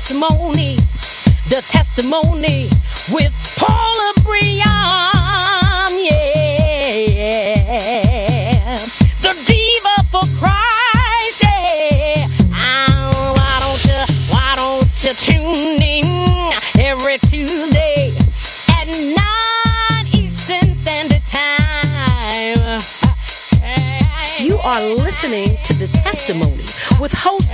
Testimony, the testimony with Paula Brian, yeah. The diva for Christ, yeah. Ah, why don't you, why don't you tune in every Tuesday at 9 Eastern Standard Time? You are listening to The Testimony with host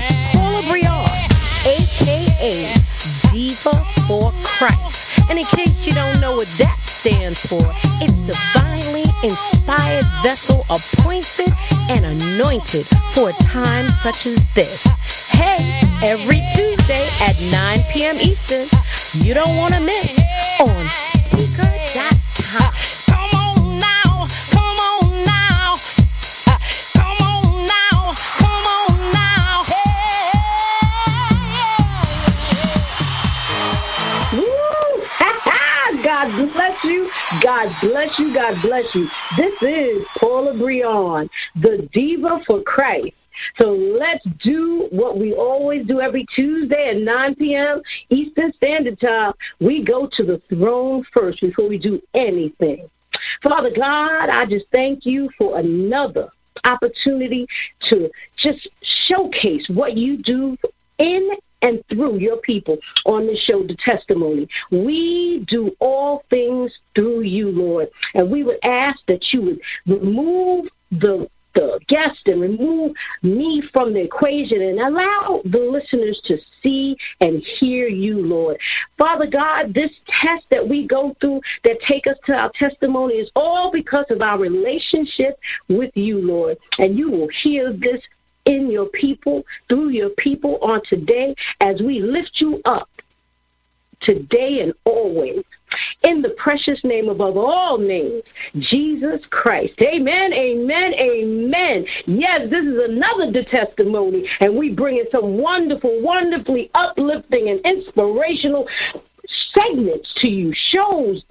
for Christ. And in case you don't know what that stands for, it's divinely inspired vessel appointed and anointed for a time such as this. Hey, every Tuesday at 9 p.m. Eastern, you don't want to miss on Spreaker.com. Come on now, God bless you. God bless you. This is Paula Brion, the diva for Christ. So let's do what we always do every Tuesday at 9 p.m. Eastern Standard Time. We go to the throne first before we do anything. Father God, I just thank you for another opportunity to just showcase what you do in and through your people on this show, The Testimony. We do all things through you, Lord. And we would ask that you would remove the the guest and remove me from the equation and allow the listeners to see and hear you, Lord. Father God, this test that we go through that take us to our testimony is all because of our relationship with you, Lord. And you will hear this in your people, through your people on today as we lift you up today and always. In the precious name above all names, Jesus Christ. Amen, amen, amen. Yes, this is another the testimony, and we bring in some wonderful, wonderfully uplifting and inspirational segments to you, shows,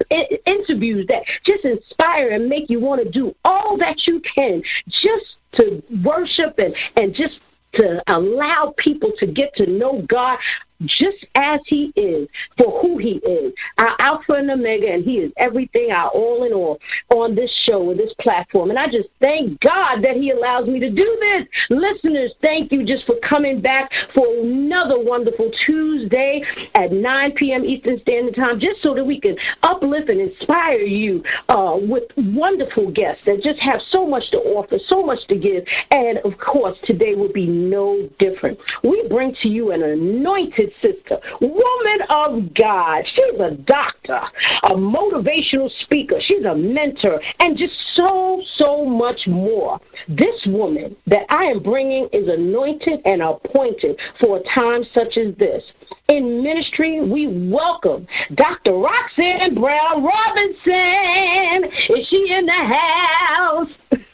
interviews that just inspire and make you want to do all that you can just to worship and, and just to allow people to get to know God just as He is, for who He is, our Alpha and Omega, and He is everything, our all in all, on this show and this platform. And I just thank God that He allows me to do this. Listeners, thank you just for coming back for another wonderful Tuesday at 9 p.m. Eastern Standard Time, just so that we can uplift and inspire you uh, with wonderful guests that just have so much to offer, so much to give. And of course, today will be no different. We bring to you an anointed sister, woman of God. She's a doctor, a motivational speaker. She's a mentor, and just so, so much more. This woman that I am bringing is anointed and appointed for a time such as this. In ministry, we welcome Dr. Roxanne Brown Robinson. Is she in the house?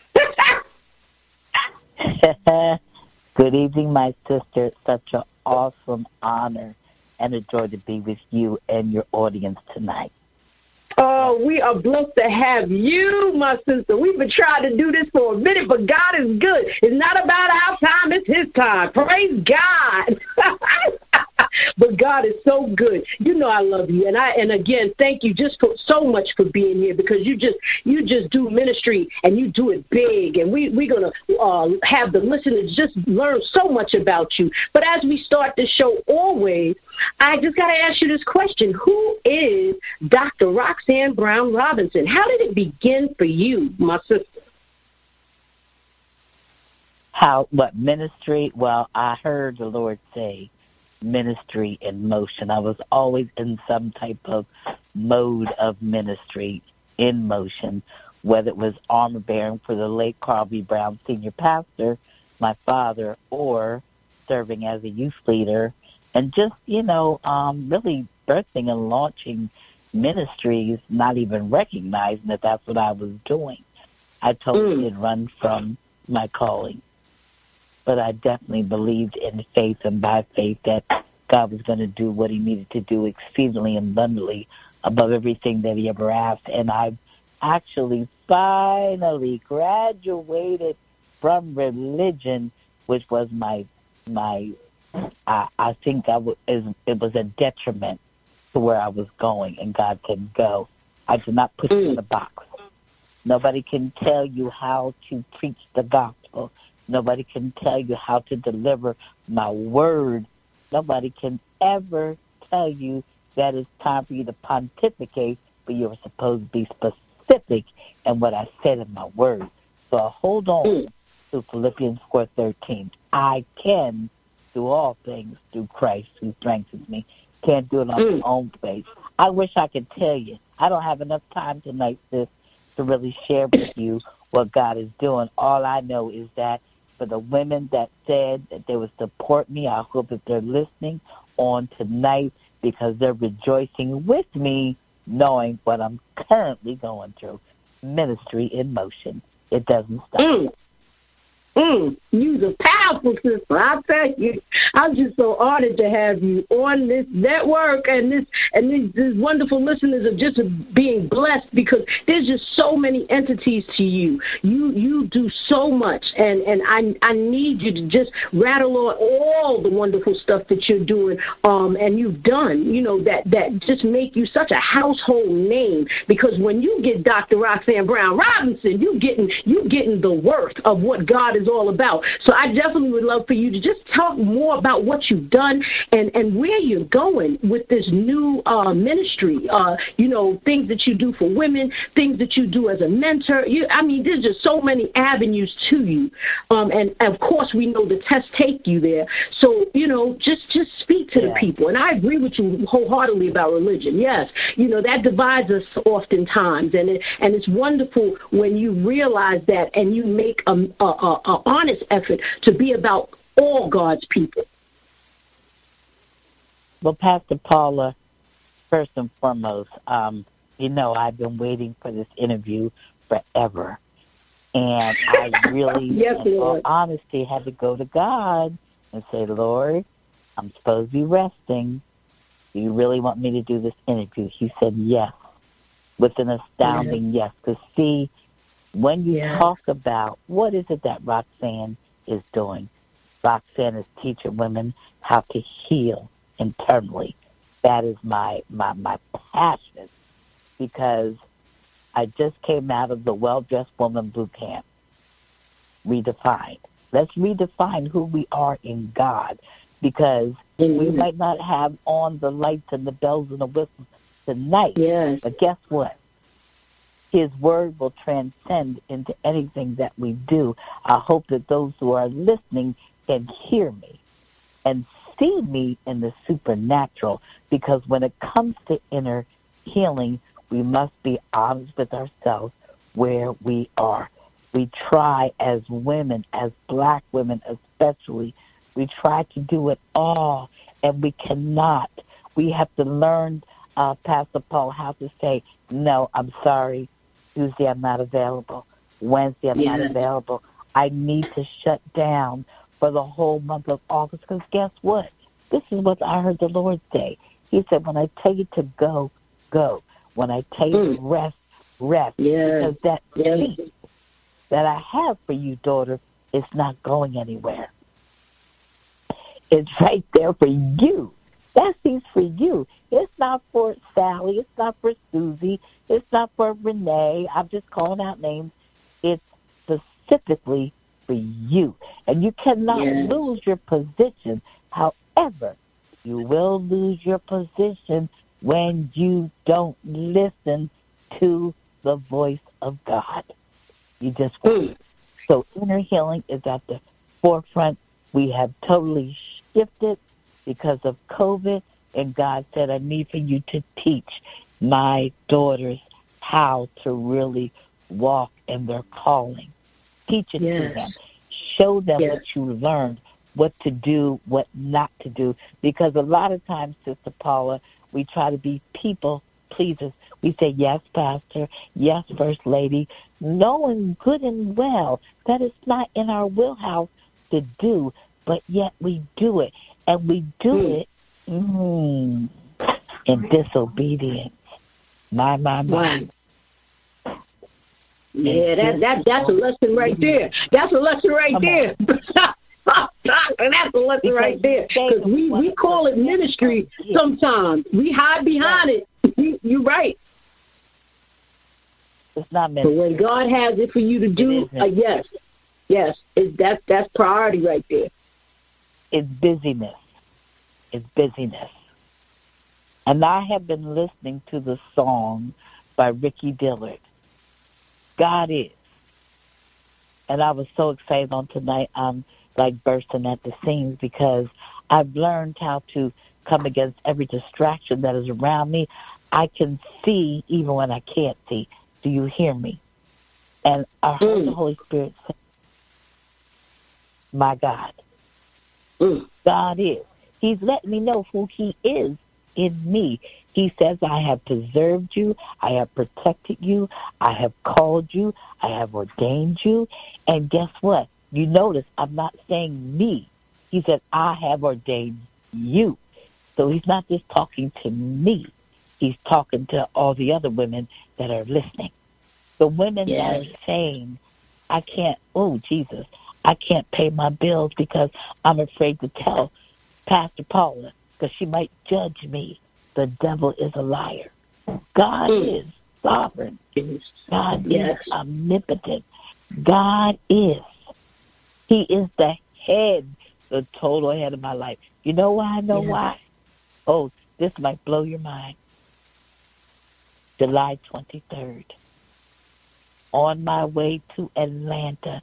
Good evening, my sister. Such an awesome honor and a joy to be with you and your audience tonight. Oh, we are blessed to have you, my sister. We've been trying to do this for a minute, but God is good. It's not about our time, it's His time. Praise God. but God is so good. You know I love you, and I and again, thank you just for so much for being here because you just you just do ministry and you do it big, and we we're gonna uh, have the listeners just learn so much about you. But as we start the show, always, I just got to ask you this question: Who is Dr. Roxanne Brown Robinson? How did it begin for you, my sister? How what ministry? Well, I heard the Lord say ministry in motion. I was always in some type of mode of ministry in motion, whether it was armor bearing for the late Carl B. Brown senior pastor, my father, or serving as a youth leader, and just, you know, um, really birthing and launching ministries, not even recognizing that that's what I was doing. I totally mm. did run from my calling but I definitely believed in faith and by faith that God was going to do what He needed to do exceedingly abundantly above everything that He ever asked. And I actually finally graduated from religion, which was my my. I, I think I was, it was a detriment to where I was going, and God can go. I did not put mm. in a box. Nobody can tell you how to preach the gospel. Nobody can tell you how to deliver my word. Nobody can ever tell you that it's time for you to pontificate, but you're supposed to be specific in what I said in my word. So hold on mm. to Philippians 4.13. I can do all things through Christ who strengthens me. Can't do it on mm. my own place. I wish I could tell you. I don't have enough time tonight, sis, to really share with you what God is doing. All I know is that for the women that said that they would support me. I hope that they're listening on tonight because they're rejoicing with me knowing what I'm currently going through. Ministry in motion. It doesn't stop. Mm. Mm, you're a powerful sister. I tell you, I'm just so honored to have you on this network and this and these, these wonderful listeners are just being blessed because there's just so many entities to you. You you do so much, and and I I need you to just rattle on all the wonderful stuff that you're doing, um, and you've done. You know that that just make you such a household name because when you get Dr. Roxanne Brown Robinson, you getting you getting the worth of what God is all about. So I definitely would love for you to just talk more about what you've done and, and where you're going with this new uh, ministry. Uh, you know, things that you do for women, things that you do as a mentor. You, I mean, there's just so many avenues to you. Um, and, of course, we know the tests take you there. So, you know, just, just speak to yeah. the people. And I agree with you wholeheartedly about religion. Yes, you know, that divides us oftentimes. And, it, and it's wonderful when you realize that and you make a, a, a, an honest effort to be about all God's people. Well, Pastor Paula, first and foremost, um, you know, I've been waiting for this interview forever. And I really, yes, in all honesty, had to go to God and say, Lord, I'm supposed to be resting. Do you really want me to do this interview? He said, yes, with an astounding yes. Because, see, when you yeah. talk about what is it that Roxanne is doing, Roxanne is teaching women how to heal internally. That is my my my passion because I just came out of the well dressed woman boot camp. Redefined. Let's redefine who we are in God because mm-hmm. we might not have on the lights and the bells and the whistles tonight. Yes. But guess what? His word will transcend into anything that we do. I hope that those who are listening can hear me and see me in the supernatural because when it comes to inner healing, we must be honest with ourselves where we are. We try as women, as black women especially, we try to do it all and we cannot. We have to learn, uh, Pastor Paul, how to say, no, I'm sorry, Tuesday I'm not available. Wednesday I'm yeah. not available. I need to shut down for the whole month of August because guess what? This is what I heard the Lord say. He said, When I tell you to go, go. When I tell you to hmm. rest, rest. Yes. Because that Yes. peace that I have for you, daughter, is not going anywhere. It's right there for you. That seat's for you. It's not for Sally. It's not for Susie. It's not for Renee. I'm just calling out names. It's specifically for you. And you cannot Yes. lose your position. However, you will lose your position when you don't listen to the voice of God. You just Mm. so inner healing is at the forefront. We have totally shifted because of COVID, and God said, I need for you to teach my daughters how to really walk in their calling. Teach it Yes. to them. Show them Yes. what you learned, what to do, what not to do. Because a lot of times, Sister Paula, we try to be people pleasers. We say, Yes, Pastor, yes, First Lady, knowing good and well that it's not in our wheelhouse to do, but yet we do it. And we do Mm. it mm, in disobedience. My, my, my. Yeah, that that that's a lesson right there. That's a lesson right Come there. that's a lesson right there. Because we we call it ministry sometimes. We hide behind it. You, you're right. It's not But when God has it for you to do, It uh, yes, yes, it's, that's that's priority right there. It's busyness. It's busyness. And I have been listening to the song by Ricky Dillard. God is. And I was so excited on tonight. I'm like bursting at the seams because I've learned how to come against every distraction that is around me. I can see even when I can't see. Do you hear me? And I heard the Mm. Holy Spirit say, My God. Mm. God is. He's letting me know who He is in me. He says, I have preserved you, I have protected you, I have called you, I have ordained you. And guess what? You notice I'm not saying me. He said, I have ordained you. So he's not just talking to me, he's talking to all the other women that are listening. The women that are saying, I can't, oh, Jesus, I can't pay my bills because I'm afraid to tell Pastor Paula because she might judge me. The devil is a liar. God Mm. is sovereign. Yes. God Yes. is omnipotent. God is. He is the head, the total head of my life. You know why I know Yeah. why? Oh, this might blow your mind. July 23rd. On my way to Atlanta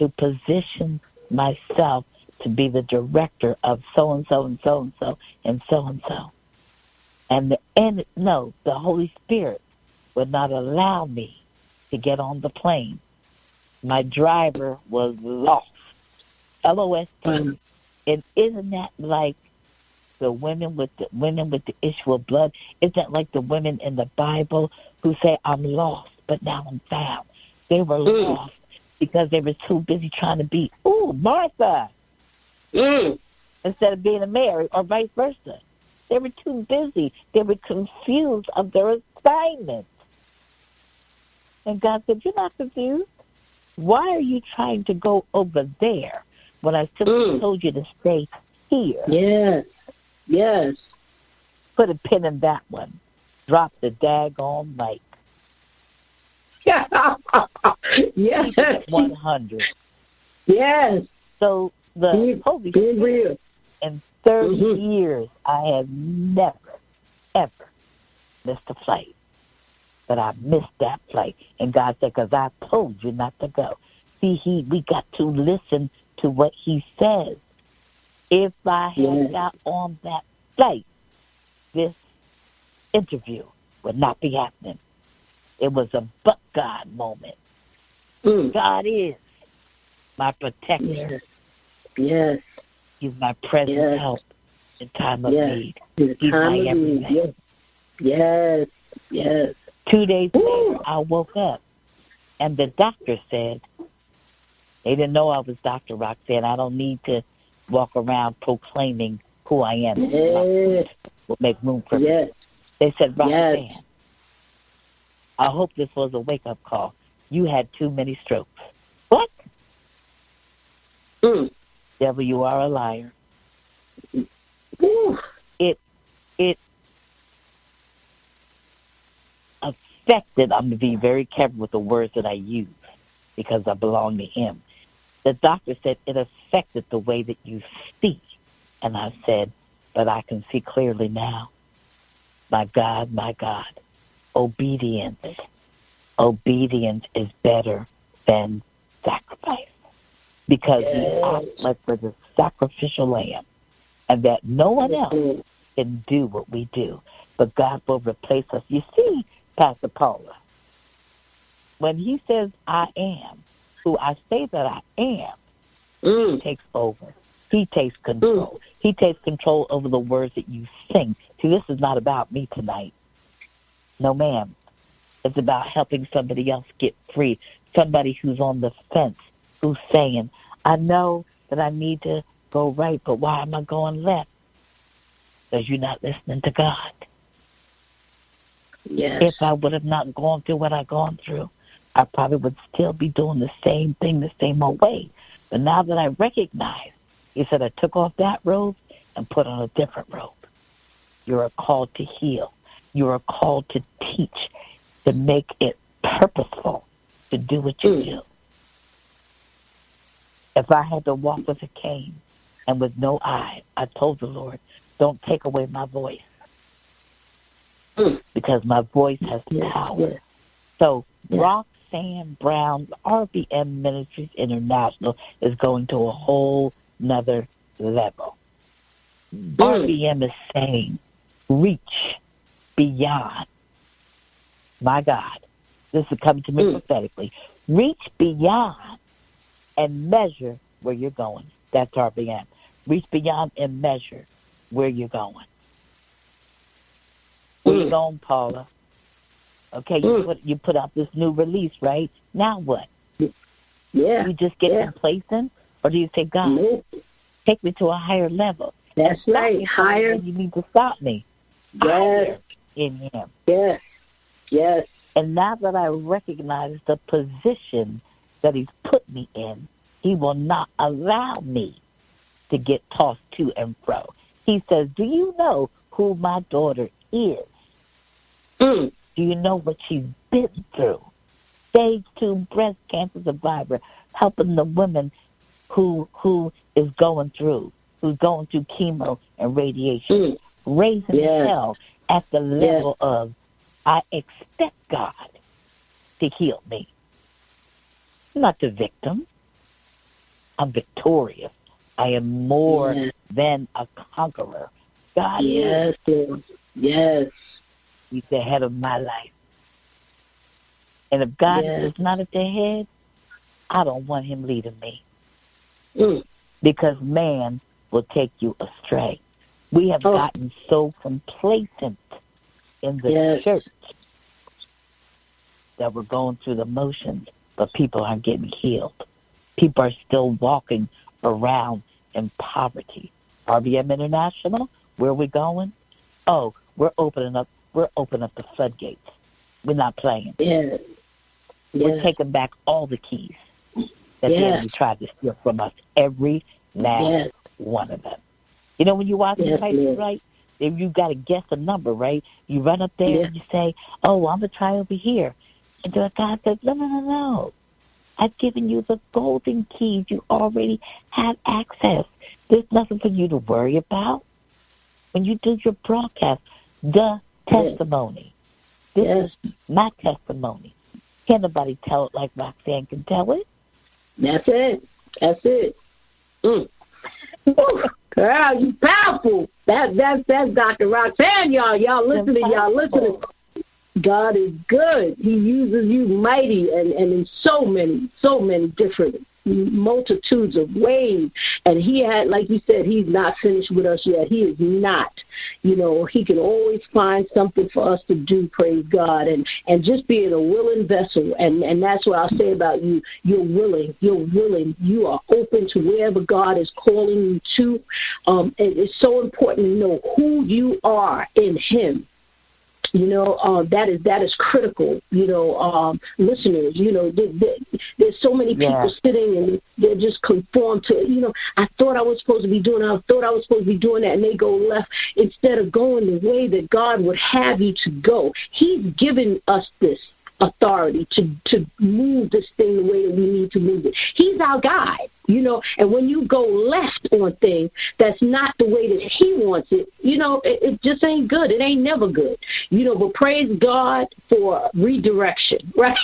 to position myself to be the director of so and so and so and so and so and so. And the and no, the Holy Spirit would not allow me to get on the plane. My driver was lost. L O S T. Um, And isn't that like the women with the women with the issue of blood? Isn't that like the women in the Bible who say, I'm lost, but now I'm found? They were Mm. lost because they were too busy trying to be, ooh, Martha, mm. instead of being a Mary, or vice versa. They were too busy. They were confused of their assignment. And God said, You're not confused. Why are you trying to go over there when I simply Mm. told you to stay here? Yes. Yes. Put a pin in that one. Drop the daggone mic. Yes. At 100. Yes. So the Be, Holy be Spirit in 30 Mhm. years, I have never, ever missed a flight. But I missed that flight. And God said, because I told you not to go. See, he, we got to listen to what he says. If I had Yes. got on that flight, this interview would not be happening. It was a but God moment. Mm. God is my protector. Yes. Yes. He's my present Yes. help in time of Yes. need. In He's my everything. Yes. Yes. Yes. Two days Woo. later, I woke up, and the doctor said, they didn't know I was Dr. Roxanne. I don't need to walk around proclaiming who I am. Yes. Will make room for me. Yes. They said, Roxanne, Yes. I hope this was a wake up call. You had too many strokes. What? Mm. Devil, you are a liar. Ooh. It it affected I'm gonna be very careful with the words that I use because I belong to him. The doctor said it affected the way that you see. And I said, But I can see clearly now. My God, my God. Obedience. Obedience is better than sacrifice. Because we Yes. act like we're the sacrificial lamb and that no one else Mm. can do what we do. But God will replace us. You see, Pastor Paula, when he says, I am, who I say that I am, Mm. he takes over. He takes control. He takes control over the words that you sing. See, this is not about me tonight. No, ma'am. It's about helping somebody else get free. Somebody who's on the fence, who's saying, I know that I need to go right, but why am I going left? Because you're not listening to God. Yes. If I would have not gone through what I've gone through, I probably would still be doing the same thing the same old way. But now that I recognize, he said, I took off that robe and put on a different robe. You are called to heal. You are called to teach, to make it purposeful, to do what you Mm. do. If I had to walk with a cane and with no eye, I told the Lord, don't take away my voice Mm. because my voice has power. So Yeah. Roxanne Brown, RBM Ministries International is going to a whole nother level. Mm. RBM is saying, reach beyond. My God, this is coming to me Mm. prophetically. Reach beyond and measure where you're going. That's RBM. Reach beyond and measure where you're going. Where you Mm. going, Paula? Okay, you Mm. put you put out this new release, right? Now what? Yeah. You just get Yeah. complacent, or do you say, God, Nope. take me to a higher level? That's right. Higher. You need to stop me. Yes. Higher in Him. Yes. Yes. And now that I recognize the position that He's put me in, He will not allow me to get tossed to and fro. He says, Do you know who my daughter is? Mm. Do you know what she's been through? Stage two breast cancer survivor, helping the women who who is going through, who's going through chemo and radiation, Mm. raising Yes. hell at the level of I expect God to heal me. I'm not the victim. I'm victorious. I am more Yes. than a conqueror. God is Yes. Lord. Yes. He's the head of my life. And if God Yes. is not at the head, I don't want him leading me Mm. because man will take you astray. We have Oh. gotten so complacent in the Yes. church that we're going through the motions, but people aren't getting healed. People are still walking around in poverty. RBM International, where are we going? Oh, we're opening up we're opening up the floodgates. We're not playing. Yes. We're taking back all the keys that the Yes. enemy tried to steal from us. Every last Yes. one of them. You know when you watch the Yes, Price is Lord. Right, if you got to guess a number, right? You run up there Yeah. and you say, "Oh, I'm gonna try over here," and the God says, "No, no, no, no. I've given you the golden keys. You already have access. There's nothing for you to worry about. When you do your broadcast, the testimony. This Yes. is my testimony. Can't nobody tell it like Roxanne can tell it. That's it. That's it. Mm. Girl, you powerful. That that's that's Dr. Roxanne, y'all. Y'all listening, y'all listening. God is good. He uses you mighty and, and in so many, so many different multitudes of ways. And he had, like you said, he's not finished with us yet. He is not. You know, he can always find something for us to do. Praise God, and and just being a willing vessel. And and that's what I'll say about you. You're willing. You're willing. You are open to wherever God is calling you to. Um, it's so important to know who you are in Him you know uh, that is that is critical you know um, listeners you know there, there, there's so many people Yeah. sitting and they're just conformed to you know i thought i was supposed to be doing i thought i was supposed to be doing that and they go left instead of going the way that god would have you to go he's given us this authority to to move this thing the way that we need to move it. He's our guide you know and when you go left on things that's not the way that he wants it you know it, it just ain't good. It ain't never good you know but praise god for redirection right?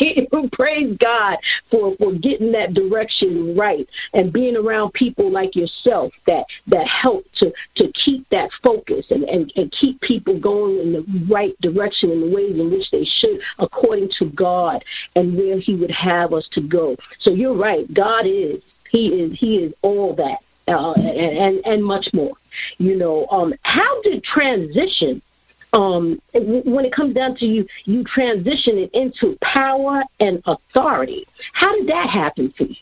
Praise god for for getting that direction right and being around people like yourself that that help to to keep that focus and and, and keep people going in the right direction in the ways in which they should according to god and where he would have us to go so you're right god is he is he is all that uh, and, and much more. You know, um, how did transition um, when it comes down to you, you transition it into power and authority. How did that happen for you?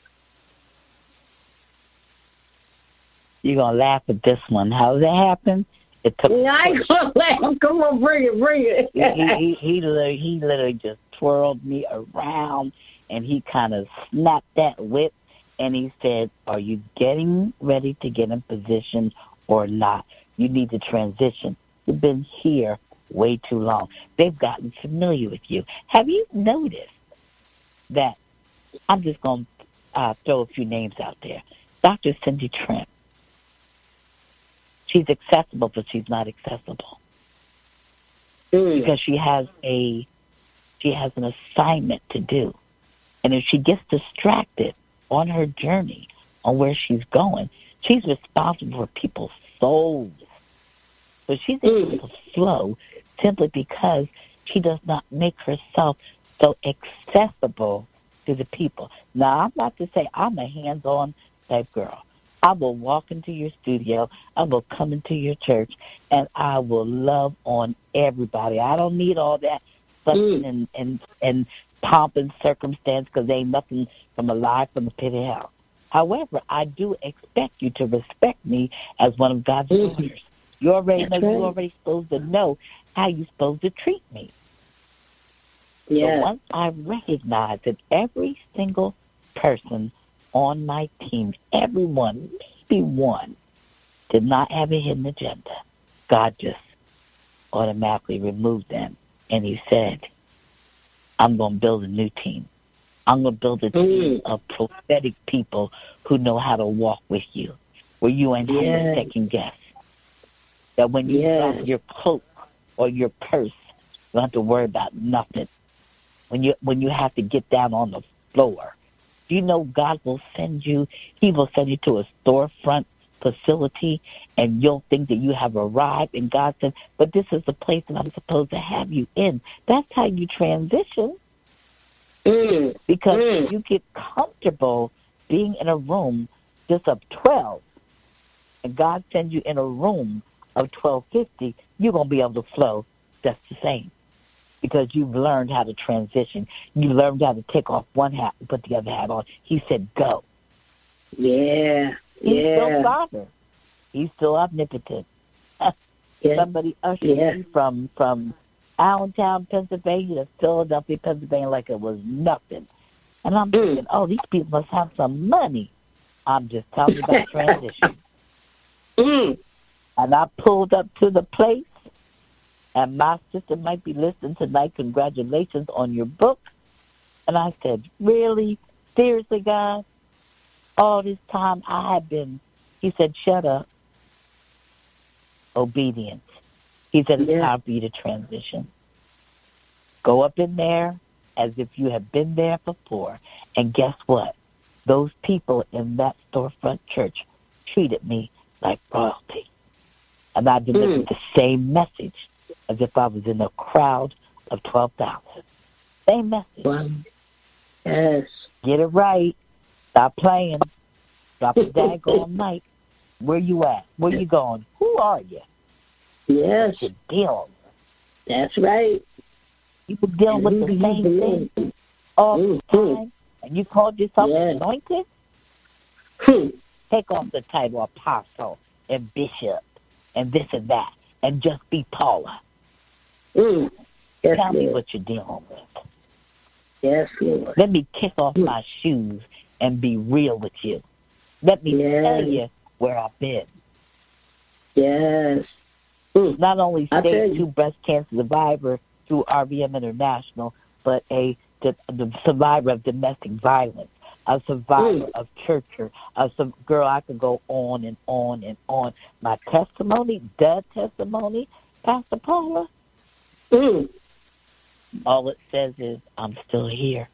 You're gonna laugh at this one. How did that happen? It took. Yeah, I ain't gonna laugh. Come on, bring it, bring it. he, he, he, he literally just twirled me around and he kind of snapped that whip and he said, Are you getting ready to get in position or not? You need to transition. You've been here way too long. They've gotten familiar with you. Have you noticed that? I'm just going to uh, throw a few names out there. Dr. Cindy Trimm. She's accessible, but she's not accessible Mm. because she has a she has an assignment to do. And if she gets distracted on her journey on where she's going, she's responsible for people's souls. So she's able hmm. to flow simply because she does not make herself so accessible to the people. Now, I'm not to say I'm a hands on type girl. I will walk into your studio, I will come into your church, and I will love on everybody. I don't need all that fuss mm. and, and, and pomp and circumstance because they ain't nothing from a lie from the pit of hell. However, I do expect you to respect me as one of God's mm. daughters. You already know you're already supposed to know how you're supposed to treat me. So Yeah. once I recognize that every single person on my team, everyone, maybe one, did not have a hidden agenda, God just automatically removed them. And He said, I'm going to build a new team. I'm going to build a team mm. of prophetic people who know how to walk with you, where you ain't having Yes. to second guess. That when you Yes. drop your cloak or your purse, you don't have to worry about nothing. When you when you have to get down on the floor, you know God will send you? He will send you to a storefront facility, and you'll think that you have arrived. And God said, "But this is the place that I'm supposed to have you in." That's how you transition Mm. because Mm. if you get comfortable being in a room just of 12 and God sends you in a room of 1250, you're going to be able to flow just the same because you've learned how to transition. You learned how to take off one hat and put the other hat on. He said, go. Yeah. He's still Yeah. sovereign. He's still omnipotent. Yeah. Somebody ushered Yeah. me from, from Allentown, Pennsylvania to Philadelphia, Pennsylvania like it was nothing. And I'm Mm. thinking, oh, these people must have some money. I'm just talking about transition. Mm. And I pulled up to the place, and my sister might be listening tonight. Congratulations on your book. And I said, really? Seriously, God? All this time I have been, he said, shut up. Obedience. He said, it's Yeah. time for you to transition. Go up in there as if you have been there before. And guess what? Those people in that storefront church treated me like royalty. And I delivered Mm. the same message as if I was in a crowd of 12,000. Same message. Wow. Yes. Get it right. Stop playing. Drop the daggone mic. Where you at? Where you going? Who are you? Yes, What you dealing? that's right. You were dealing with the same thing all the Mhm. time, and you called yourself Yes. anointed? Hmm. Take off the title apostle and bishop and this and that, and just be Paula. Mm. Yes, Tell me what you're dealing with. Yes, Lord. Let me kick off Mm. my shoes and be real with you. Let me Yes. tell you where I've been. Yes. Mm. Not only stage two breast cancer survivor through RBM International, but a the, the survivor of domestic violence, a survivor Mm. of church hurt, a some girl. I could go on and on and on. My testimony, the testimony, Pastor Paula. Mm. All it says is I'm still here.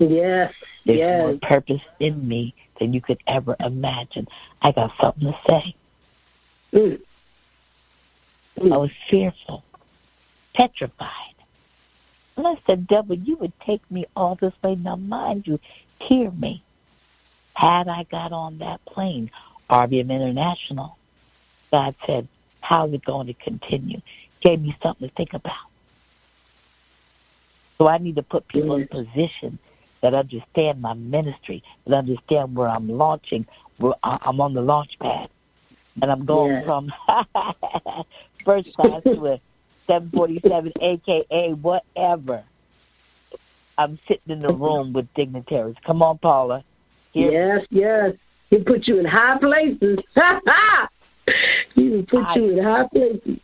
Yes. There's Yes. more purpose in me than you could ever imagine. I got something to say. Mm. I was fearful, petrified. And I said, Devil, you would take me all this way. Now, mind you, hear me. Had I got on that plane, RBM International, God said, how is it going to continue? Gave me something to think about. So I need to put people in position that understand my ministry, that understand where I'm launching, where I- I'm on the launch pad. And I'm going Yeah. from first class to a 747, aka whatever. I'm sitting in the room with dignitaries. Come on, Paula. Here, Yes, yes. He put you in high places. he put you in high places.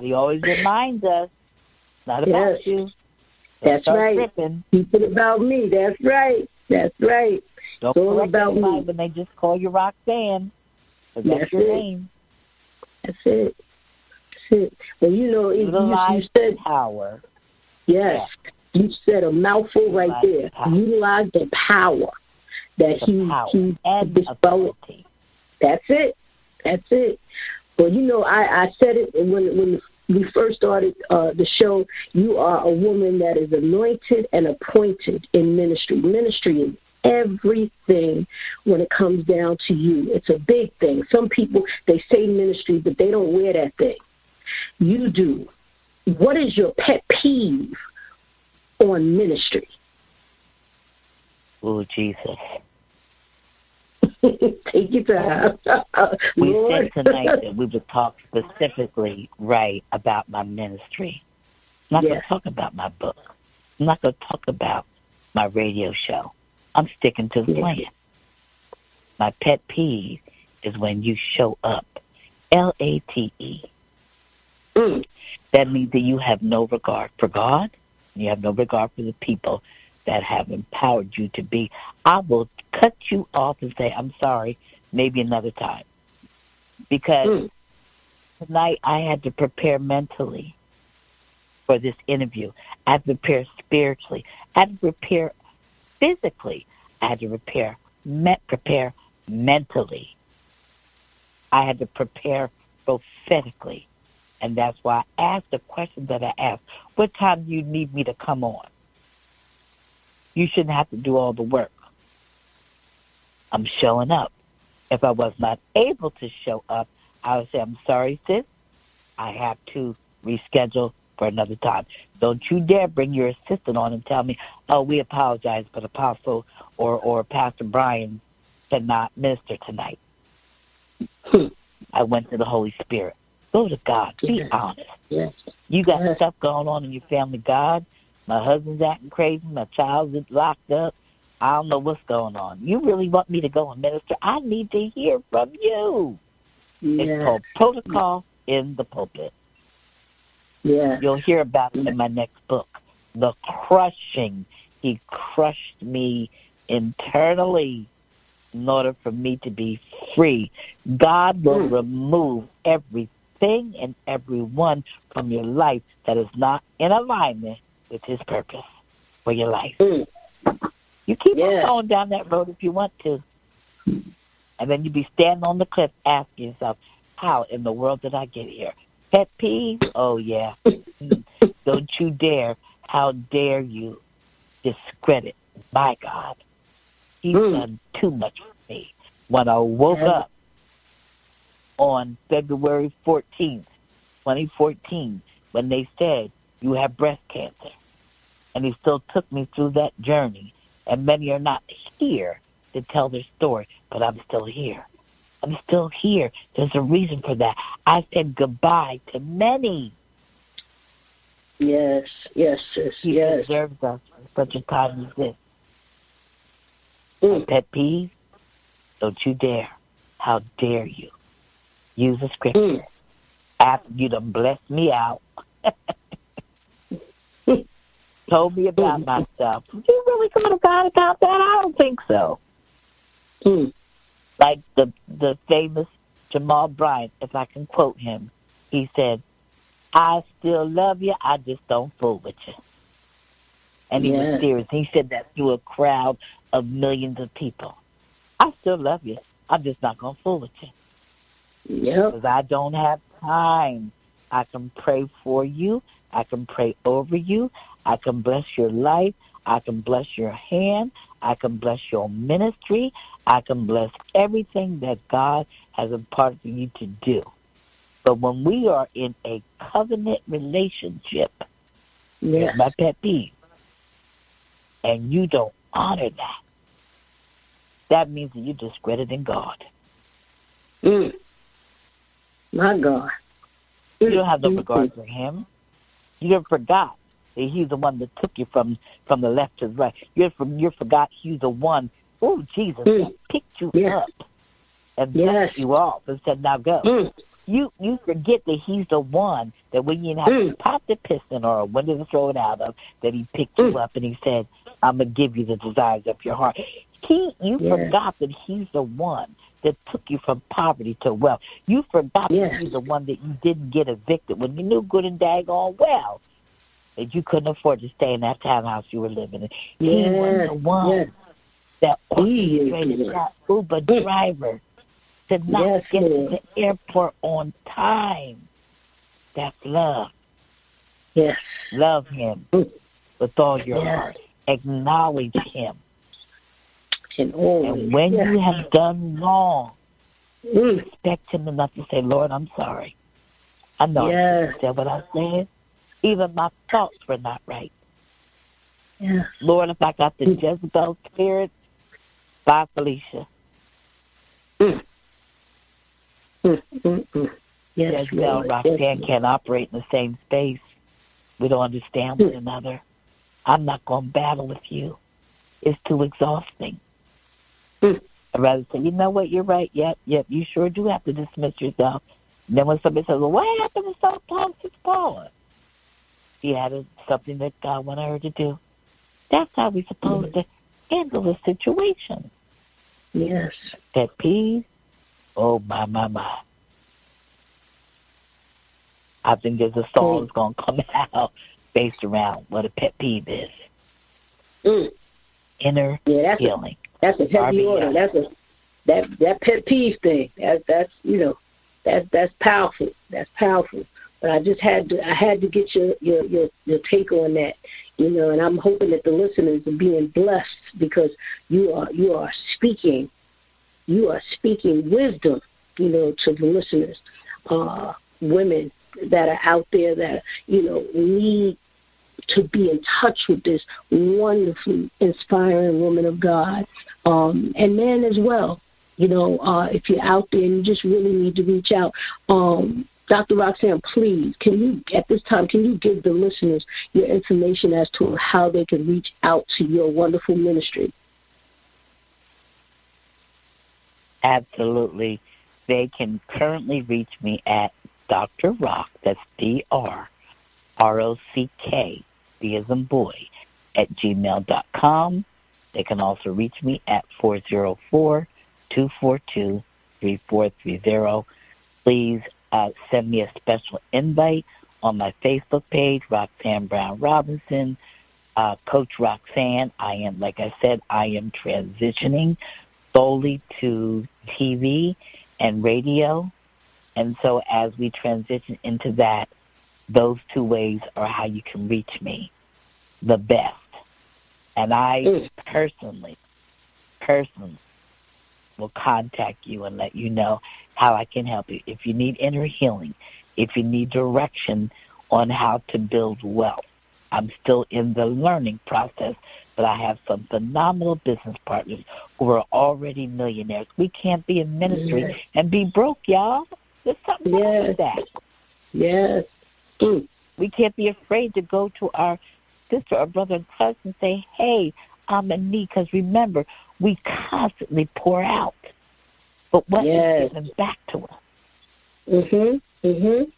He always reminds us, not about Yes. you. That's start right. tripping. Keep it about me. That's right. That's right. Don't It's all about me. when they just call you Roxanne. that's That's your it. name. That's it. That's it. Well, you know, you, you, you said power. yes. You said a mouthful right there. the. Utilize the power that The he power he and. That's it. That's it. Well, you know, I, I said it when when we first started uh, the show. You are a woman that is anointed and appointed in ministry. Ministry is everything when it comes down to you. It's a big thing. Some people they say ministry, but they don't wear that thing. You do. What is your pet peeve on ministry? Oh, Jesus. Take your time. We Lord. said tonight that we would talk specifically, right, about my ministry. I'm not going to talk about my book. I'm not going to talk about my radio show. I'm sticking to the Yes. plan. My pet peeve is when you show up. L A T E. Mm. That means that you have no regard for God. You have no regard for the people that have empowered you to be. I will cut you off and say, I'm sorry, maybe another time. Because Mm. tonight I had to prepare mentally for this interview. I had to prepare spiritually. I had to prepare physically. I had to prepare, me- prepare mentally. I had to prepare prophetically. And that's why I asked the question that I asked. What time do you need me to come on? You shouldn't have to do all the work. I'm showing up. If I was not able to show up, I would say, I'm sorry, sis. I have to reschedule for another time. Don't you dare bring your assistant on and tell me, oh, we apologize, but Apostle or, or Pastor Brian cannot minister tonight. I went to the Holy Spirit. Go to God. Be honest. Yes. You got Yes. stuff going on in your family. God, my husband's acting crazy. My child's locked up. I don't know what's going on. You really want me to go and minister? I need to hear from you. It's called Protocol in the Pulpit. Yes. You'll hear about it in my next book. The crushing. He crushed me internally in order for me to be free. God will Mm. remove everything and everyone from your life that is not in alignment with His purpose for your life. Mm. You keep Yeah. on going down that road if you want to. And then you be standing on the cliff asking yourself, how in the world did I get here? Pet peeve? Oh, yeah. Don't you dare. How dare you discredit my God? He's Mm. done too much for me. When I woke Yeah. up on February 14th, 2014, when they said you have breast cancer, and he still took me through that journey. And many are not here to tell their story, but I'm still here. I'm still here. There's a reason for that. I said goodbye to many. Yes, yes, sis. He Yes. deserves us for such a time as this. Mm. Pet peeve, don't you dare. How dare you use a scripture Mm. after you done blessed me out. Told me about myself. You really go to God about that? I don't think so. Mm. Like the the famous Jamal Bryant, if I can quote him, he said, I still love you, I just don't fool with you. And he Yeah. was serious. He said that to a crowd of millions of people. I still love you. I'm just not going to fool with you Yep. because I don't have time. I can pray for you. I can pray over you. I can bless your life. I can bless your hand. I can bless your ministry. I can bless everything that God has imparted to you to do. But when we are in a covenant relationship, here's my pet peeve, and you don't honor that, that means that you're discrediting God. Mm. My God. You don't have no Mm, regard for him. You have forgot he's the one that took you from from the left to the right. You're from you forgot he's the one. Oh Jesus, Mm. picked you Yes. up and Yes. you off and said, "Now go." Mm. You you forget that he's the one that when you have Mm. to pop the piston or a window to throw it out of, that he picked you Mm. up and he said, "I'm gonna give you the desires of your heart." He you forgot that he's the one that took you from poverty to wealth. You forgot Yes. that he's the one that you didn't get evicted when you knew good and daggone well that you couldn't afford to stay in that townhouse you were living in. He was Yes. the one Yes. that orchestrated that Uber Mm. driver to not Yes, get to the airport on time. That's love. Yes. Love him Mm. with all your Yes. heart. Acknowledge him. And. And when yes. you have done wrong, Mm. expect him enough to say, Lord, I'm sorry. I know Yes. I said what I said. Even my thoughts were not right. Yes. Lord, if I got the Mm. Jezebel spirit, bye, Felicia. Mm. Mm, mm, mm. Yes, Jezebel Lord. Roxanne Yes, can't operate in the same space. We don't understand one Mm. another. I'm not going to battle with you. It's too exhausting. Mm. I'd rather say, you know what, you're right. Yep, yep, you sure do have to dismiss yourself. And then when somebody says, well, what happened to South Palm Six Paula? She had a, something that God wanted her to do. That's how we're supposed to handle the situation. Yes. Pet peeve? Oh, my, my, my. I think there's a song that's going to come out based around what a pet peeve is. Mm. Inner Yeah, that's a, that's a heavy order. That's a that that pet peeve thing. That that's you know that that's powerful. That's powerful. But I just had to I had to get your your your, your take on that. You know, and I'm hoping that the listeners are being blessed because you are you are speaking you are speaking wisdom, you know, to the listeners. Uh women that are out there that, you know, need to be in touch with this wonderfully inspiring woman of God, um, and men as well. You know, uh, if you're out there and you just really need to reach out, um, Dr. Roxanne, please, can you at this time can you give the listeners your information as to how they can reach out to your wonderful ministry? Absolutely. They can currently reach me at Dr. Rock, that's D R R O C K, B as in boy, at gmail.com. They can also reach me at 404 242 3430. Please uh, send me a special invite on my Facebook page, Roxanne Brown Robinson. Uh, Coach Roxanne, I am, like I said, I am transitioning solely to TV and radio. And so as we transition into that, those two ways are how you can reach me the best. And I Mm. personally, person will contact you and let you know how I can help you. If you need inner healing, if you need direction on how to build wealth, I'm still in the learning process, but I have some phenomenal business partners who are already millionaires. We can't be in ministry Yes. and be broke, y'all. There's something wrong Yes. with that. Yes. Mm. We can't be afraid to go to our sister or brother and cousin and say, hey, I'm in need. Because remember, we constantly pour out. But what is Yes. given back to us? Mhm. Mhm.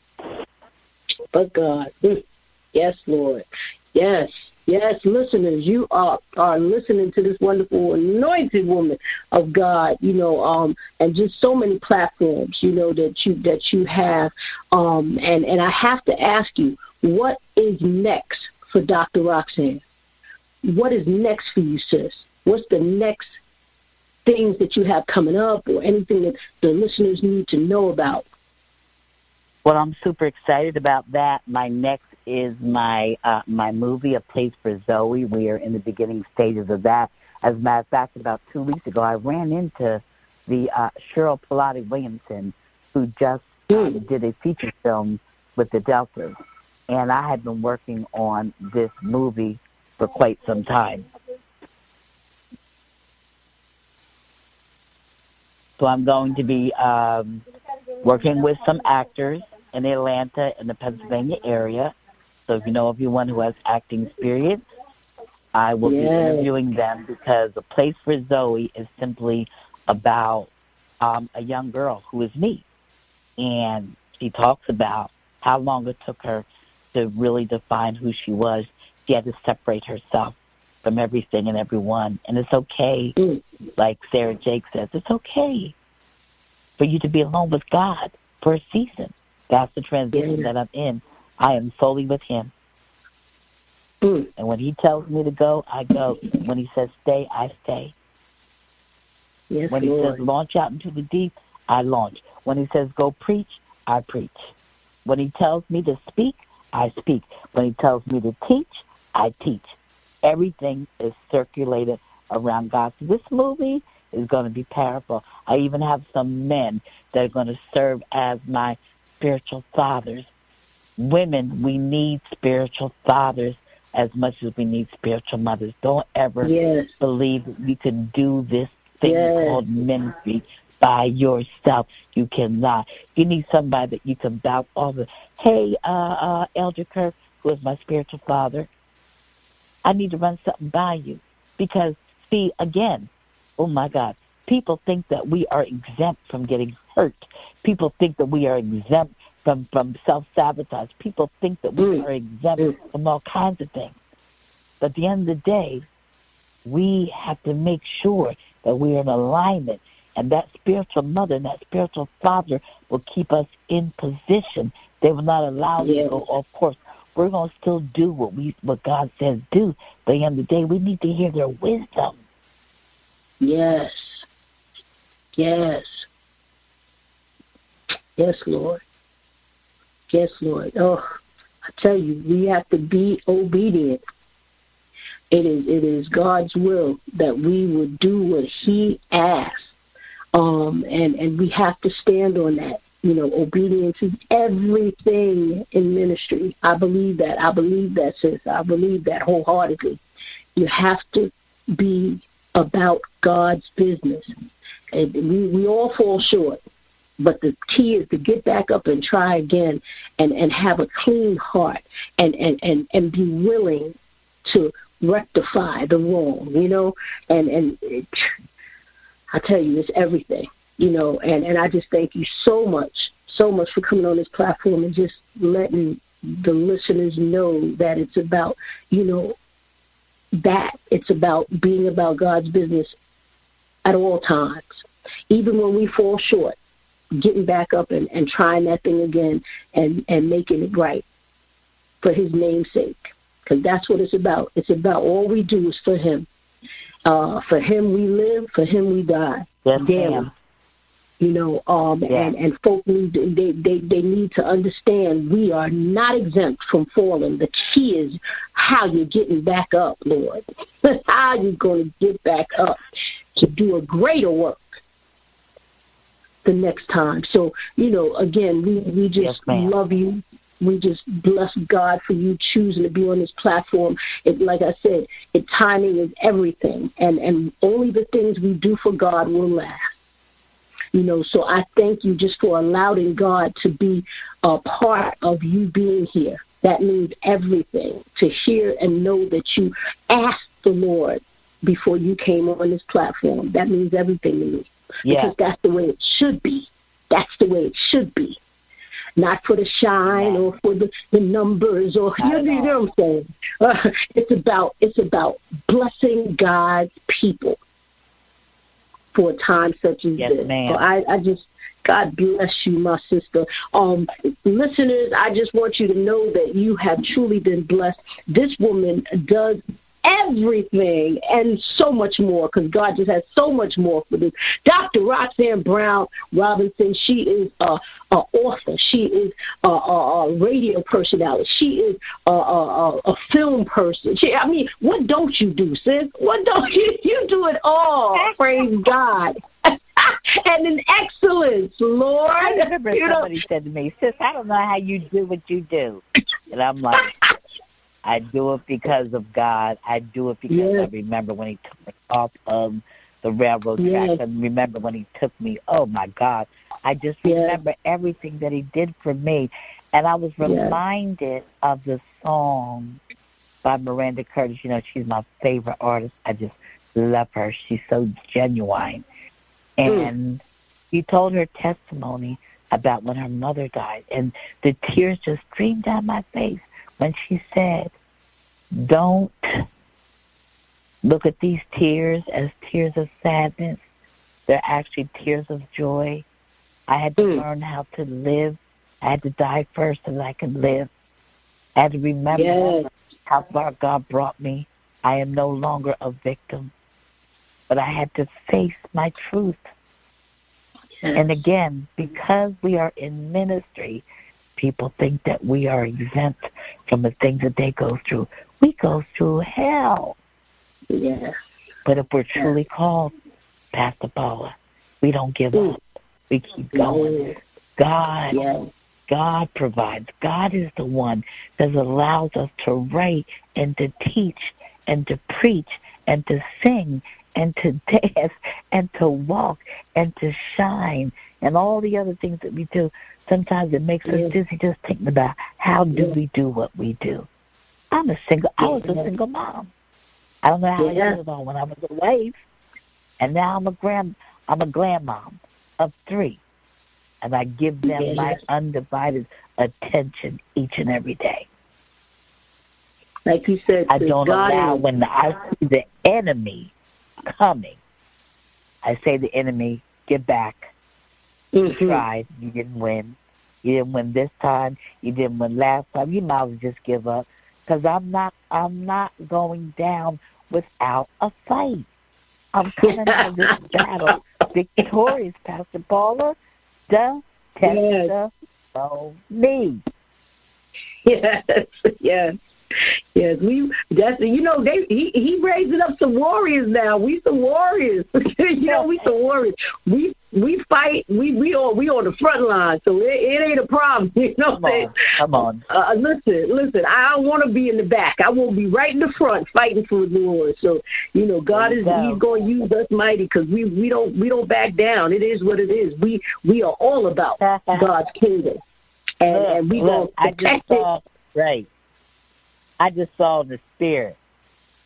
But God, mm. yes, Lord, yes, yes, listeners, you are are listening to this wonderful anointed woman of God, you know, um, and just so many platforms, you know, that you that you have, um, and and I have to ask you, what is next for Dr. Roxanne? What is next for you, sis? What's the next things that you have coming up, or anything that the listeners need to know about? Well, I'm super excited about that. My next is my uh, my movie, A Place for Zoe. We are in the beginning stages of that. As a matter of fact, about two weeks ago, I ran into the uh, Cheryl Pilati Williamson, who just uh, did a feature film with the Deltas, and I had been working on this movie for quite some time. So I'm going to be um, working with some actors in Atlanta and the Pennsylvania area. So if you know anyone who has acting experience, I will be interviewing them because the place for Zoe is simply about um, a young girl who is me, and she talks about how long it took her to really define who she was. She had to separate herself from everything and everyone, and it's okay. Mm. Like Sarah Jake says, it's okay for you to be alone with God for a season. That's the transition that I'm in. I am solely with Him. Mm. And when He tells me to go, I go. When He says stay, I stay. Yes, When He Lord. says launch out into the deep, I launch. When He says go preach, I preach. When He tells me to speak, I speak. When He tells me to teach, I teach. Everything is circulated around God. So this movie is going to be powerful. I even have some men that are going to serve as my spiritual fathers. Women, we need spiritual fathers as much as we need spiritual mothers. Don't ever Yes. believe that you can do this thing Yes. called ministry by yourself. You cannot. You need somebody that you can bounce off of. Hey, uh, uh, Elder Kirk, who is my spiritual father, I need to run something by you. Because, see, again, oh my God, people think that we are exempt from getting hurt. People think that we are exempt from, from self sabotage. People think that we Mm. are exempt Mm. from all kinds of things. But at the end of the day, we have to make sure that we're in alignment. And that spiritual mother and that spiritual father will keep us in position. They will not allow us Yes. to go off course. We're going to still do what we what God says do. But at the end of the day, we need to hear their wisdom. Yes. Yes. Yes, Lord. Yes, Lord. Oh, I tell you, we have to be obedient. It is it is God's will that we would do what He asks, um, and and we have to stand on that. You know, obedience is everything in ministry. I believe that. I believe that, sis. I believe that wholeheartedly. You have to be about God's business. And we, we all fall short. But the key is to get back up and try again and, and have a clean heart and, and, and, and be willing to rectify the wrong, you know? And and it, I tell you, it's everything. You know, and, and I just thank you so much, so much for coming on this platform and just letting the listeners know that it's about, you know, that it's about being about God's business at all times, even when we fall short, getting back up and, and trying that thing again and, and making it right for His name's sake. Because that's what it's about. It's about all we do is for Him. Uh, for Him we live, for Him we die. Yes, Daily. ma'am. You know, um, Yeah. and and folk need they, they they need to understand we are not exempt from falling. The key is how you're getting back up, Lord. how you going to get back up to do a greater work the next time. So, you know, again, we, we just Yes, love you. We just bless God for you choosing to be on this platform. It, like I said, it timing is everything, and and only the things we do for God will last. You know, so I thank you just for allowing God to be a part of you being here. That means everything to hear and know that you asked the Lord before you came on this platform. That means everything to me Yeah. because that's the way it should be. That's the way it should be. Not for the shine Yeah. or for the, the numbers or you, at you know what I'm saying. Uh, it's about it's about blessing God's people for a time such as Yes, this. ma'am. So I, I just God bless you, my sister. Um, listeners, I just want you to know that you have truly been blessed. This woman does everything and so much more because God just has so much more for this. Dr. Roxanne Brown Robinson, she is a, a author. She is a, a, a radio personality. She is a, a, film person. She, I mean, what don't you do, sis? What don't you? You do it all. Praise God. and in excellence, Lord. I remember You know- somebody said to me, "Sis, I don't know how you do what you do," and I'm like, "I do it because of God. I do it because Yes. I remember when He took me off of the railroad Yes. tracks, and remember when He took me. Oh my God! I just Yes. remember everything that He did for me, and I was reminded of the song by Miranda Curtis. You know, she's my favorite artist. I just love her. She's so genuine. Mm. And she told her testimony about when her mother died, and the tears just streamed down my face when she said, Don't look at these tears as tears of sadness. They're actually tears of joy. I had to Mm. learn how to live. I had to die first so that I could live. I had to remember Yes. how far God brought me. I am no longer a victim, but I had to face my truth. And again, because we are in ministry, people think that we are exempt from the things that they go through. We go through hell. Yes. But if we're truly called, Pastor Paula, we don't give Mm. up. We keep going. Yes. God Yes. God provides. God is the one that allows us to write and to teach and to preach and to sing and to dance and to walk and to shine and all the other things that we do. Sometimes it makes Yes. us dizzy just thinking about how do Yes. we do what we do. I'm a single. I was a single mom. I don't know how Yeah. I did it all when I was a wife, and now I'm a grand. I'm a grandmom of three, and I give them my undivided attention each and every day. Like you said, I don't God allow is- when I see the enemy coming. I say the enemy, get back. You Mhm. tried, you didn't win. You didn't win this time. You didn't win last time. You might as well just give up because I'm not. I'm not going down without a fight. I'm coming out of this battle victorious, Pastor Paula. The Yes. testimony. Yes, yes, yes. We that's you know they he he raising up some warriors now. We some warriors. you know we some warriors. We we fight. We we on we on the front line. So it, it ain't a problem. You know Come what I'm saying? on, come on. Uh, listen, listen. I don't want to be in the back. I want to be right in the front, fighting for the Lord. So, you know, God is. He's going to use us mighty because we we don't we don't back down. It is what it is. We we are all about God's kingdom, and, Look, and we look, gonna I just protect it. saw right. I just saw the spirit.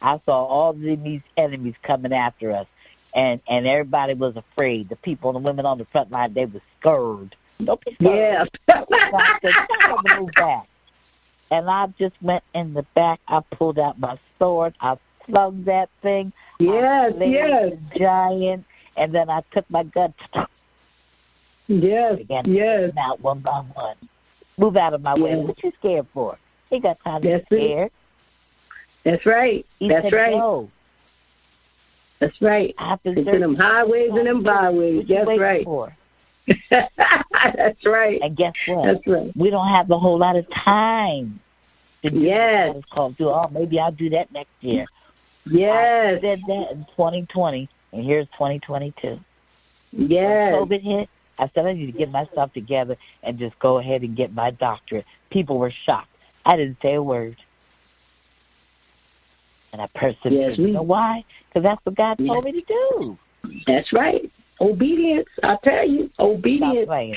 I saw all these enemies coming after us, and and everybody was afraid. The people and the women on the front line, they were scared. Don't be scared. Yeah. I said, "Tell them to move back. And I just went in the back. I pulled out my sword. I slung that thing. Yes, yes. the giant, and then I took my gun. Yes, to yes. out one by one. Move out of my way. What you scared for? He got time to That's be it. scared. That's right. He That's said, right. No. That's right. I It's in them highways and them byways. That's right. That's right. And guess what? That's right. We don't have a whole lot of time to do Yes. what it's called to. Oh, maybe I'll do that next year. Yes. I said that in 2020, and here's 2022. Yes. When COVID hit, I said I need to get myself together and just go ahead and get my doctorate. People were shocked. I didn't say a word. And I persevered. Yes, we- you know why? Because that's what God Yeah. told me to do. That's right. Obedience. I tell you, obedience. playing.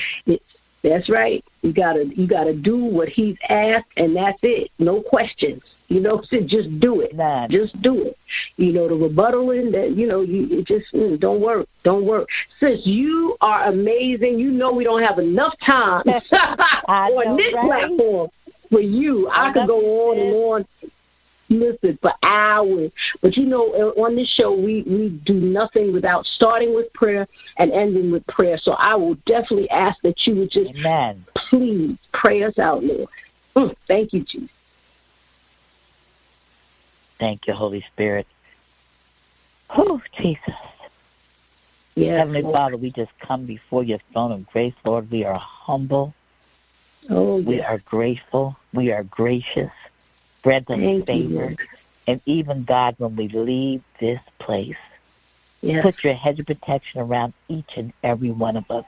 That's right. You gotta you gotta do what he's asked, and that's it. No questions. You know, just do it. None. Just do it. You know, the rebuttaling that you know, you it just mm, don't work. Don't work. Since you are amazing, you know we don't have enough time on know, this right? platform for you. I, I could go on and on. Listen for hours, but you know, uh, on this show we we do nothing without starting with prayer and ending with prayer. So I will definitely ask that you would just Amen. please pray us out, Lord. Mm, thank you, Jesus. Thank you, Holy Spirit. Oh, Jesus. Yes, Heavenly Lord. Father, we just come before your throne of grace, Lord. We are humble. Oh, We are grateful. We are gracious. Grant us Thank you, favor. Lord. And even, God, when we leave this place, Yes. put your hedge of protection around each and every one of us.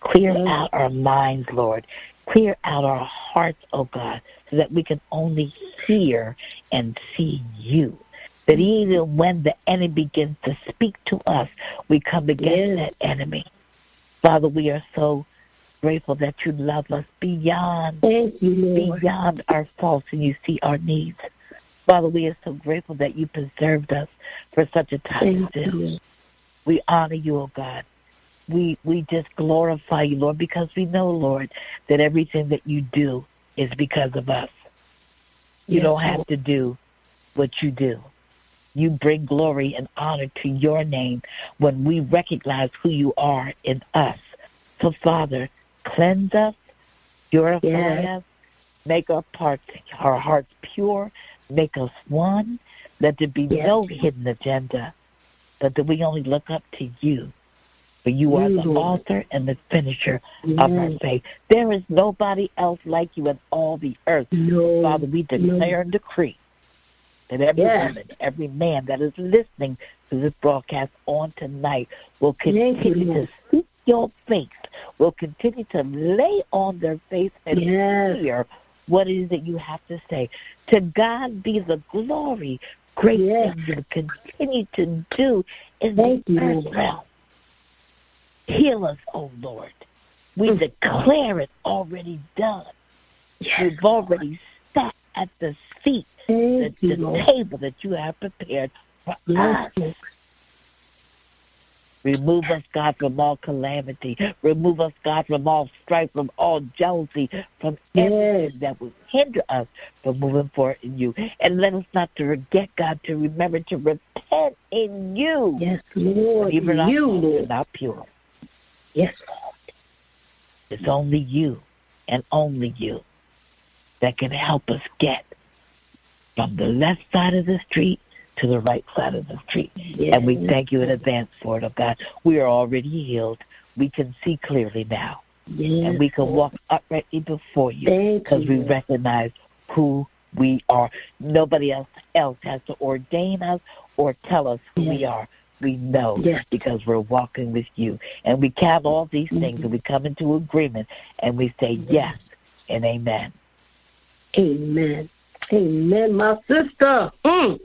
Clear Yes. out our minds, Lord. Clear out our hearts, oh God, so that we can only hear and see you. That even when the enemy begins to speak to us, we come against Yes. that enemy. Father, we are so grateful that you love us beyond you, beyond our faults and you see our needs. Father, we are so grateful that you preserved us for such a time as this. We honor you, O God. We we just glorify you, Lord, because we know, Lord, that everything that you do is because of us. You Yes, don't have Lord. to do what you do. You bring glory and honor to your name when we recognize who you are in us. So, Father, cleanse us, purify Yes. us, make our parts, our hearts pure, make us one. Let there be Yes. no hidden agenda, but that we only look up to you. For you are the author and the finisher of our faith. There is nobody else like you in all the earth. No. Father, we declare and decree that every Yes. woman, every man that is listening to this broadcast on tonight will continue to seek your face, will continue to lay on their face and Yes. hear what it is that you have to say. To God be the glory. Great Yes. things you continue to do in Thank the you, earth Lord. realm. Heal us, O Lord. We Mm. declare it already done. Yes. You've already sat at the seat, the, Thank the table that you have prepared for Yes. us. Remove us, God, from all calamity. Remove us, God, from all strife, from all jealousy, from everything that would hinder us from moving forward in you. And let us not to forget, God, to remember to repent in you. Yes, Lord. Even our You, are Lord. not pure. Yes, Lord. It's only you and only you that can help us get from the left side of the street to the right side of the street. Yes. And we thank you in advance for it, oh God. We are already healed. We can see clearly now. Yes, and we can walk uprightly before you because we recognize who we are. Nobody else else has to ordain us or tell us who we are. We know Yes. because we're walking with you. And we count all these things Mhm. and we come into agreement and we say yes and amen. Amen. Amen, my sister. Mm.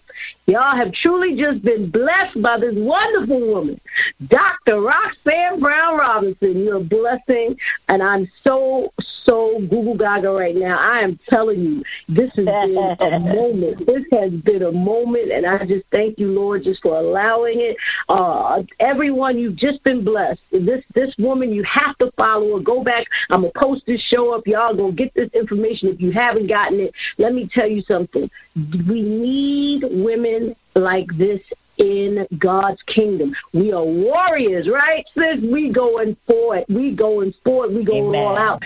Y'all have truly just been blessed by this wonderful woman, Dr. Roxanne Brown Robinson. You're a blessing, and I'm so, so Google Gaga right now. I am telling you, this has been a moment. This has been a moment, and I just thank you, Lord, just for allowing it. Uh, everyone, you've just been blessed. This this woman, you have to follow her. Go back. I'm gonna post this show up. Y'all go get this information if you haven't gotten it. Let me tell you something. We need women like this in God's kingdom. We are warriors, right? Sis, we going for it. We going for it. We going Amen. all out.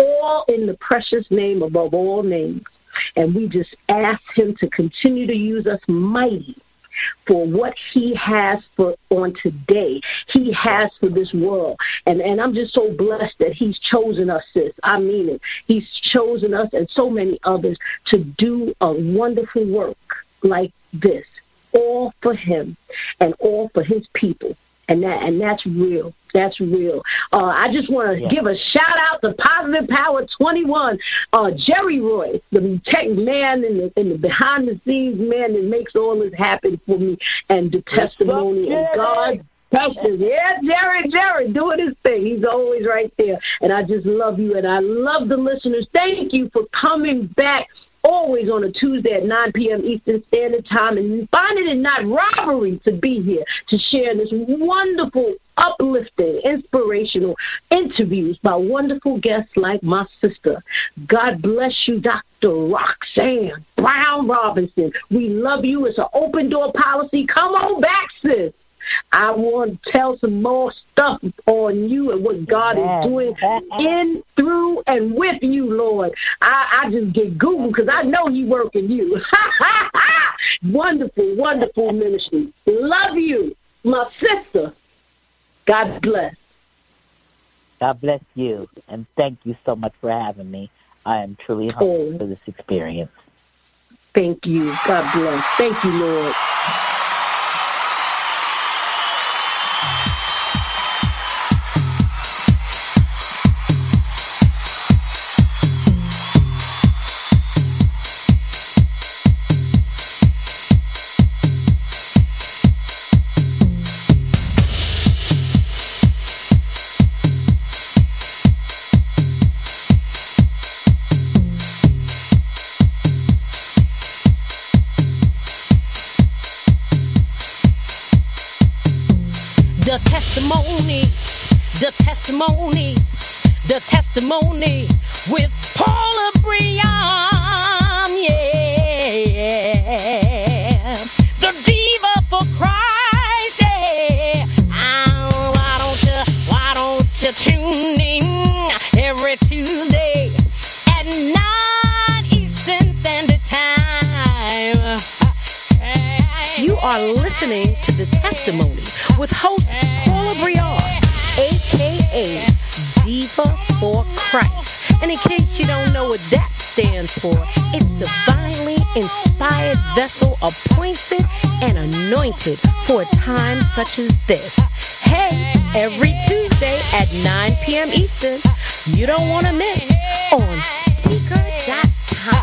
All in the precious name above all names. And we just ask him to continue to use us mighty for what He has for on today. He has for this world, and and I'm just so blessed that He's chosen us, sis. I mean it. He's chosen us and so many others to do a wonderful work like this, all for Him and all for His people and that and that's real. That's real. Uh, I just want to Yeah. give a shout out to Positive Power 21. Uh, Jerry Roy, the tech man and the, in the behind the scenes man that makes all this happen for me, and the testimony and Jerry? God. Precious. Yeah, Jerry, Jerry, doing his thing. He's always right there. And I just love you and I love the listeners. Thank you for coming back always on a Tuesday at 9 p.m. Eastern Standard Time and finding it not robbery to be here to share this wonderful, uplifting, inspirational interviews by wonderful guests like my sister. God bless you, Dr. Roxanne Brown Robinson. We love you. It's an open door policy. Come on back, sis. I want to tell some more stuff on you and what God is doing in, through, and with you, Lord. I, I just get Google because I know you working you. wonderful, wonderful ministry. Love you, my sister. God bless. God bless you, and thank you so much for having me. I am truly humbled Oh. for this experience. Thank you. God bless. Thank you, Lord. For, it's divinely inspired vessel appointed and anointed for a time such as this. Hey, every Tuesday at 9 p.m. Eastern, you don't want to miss on Spreaker.com.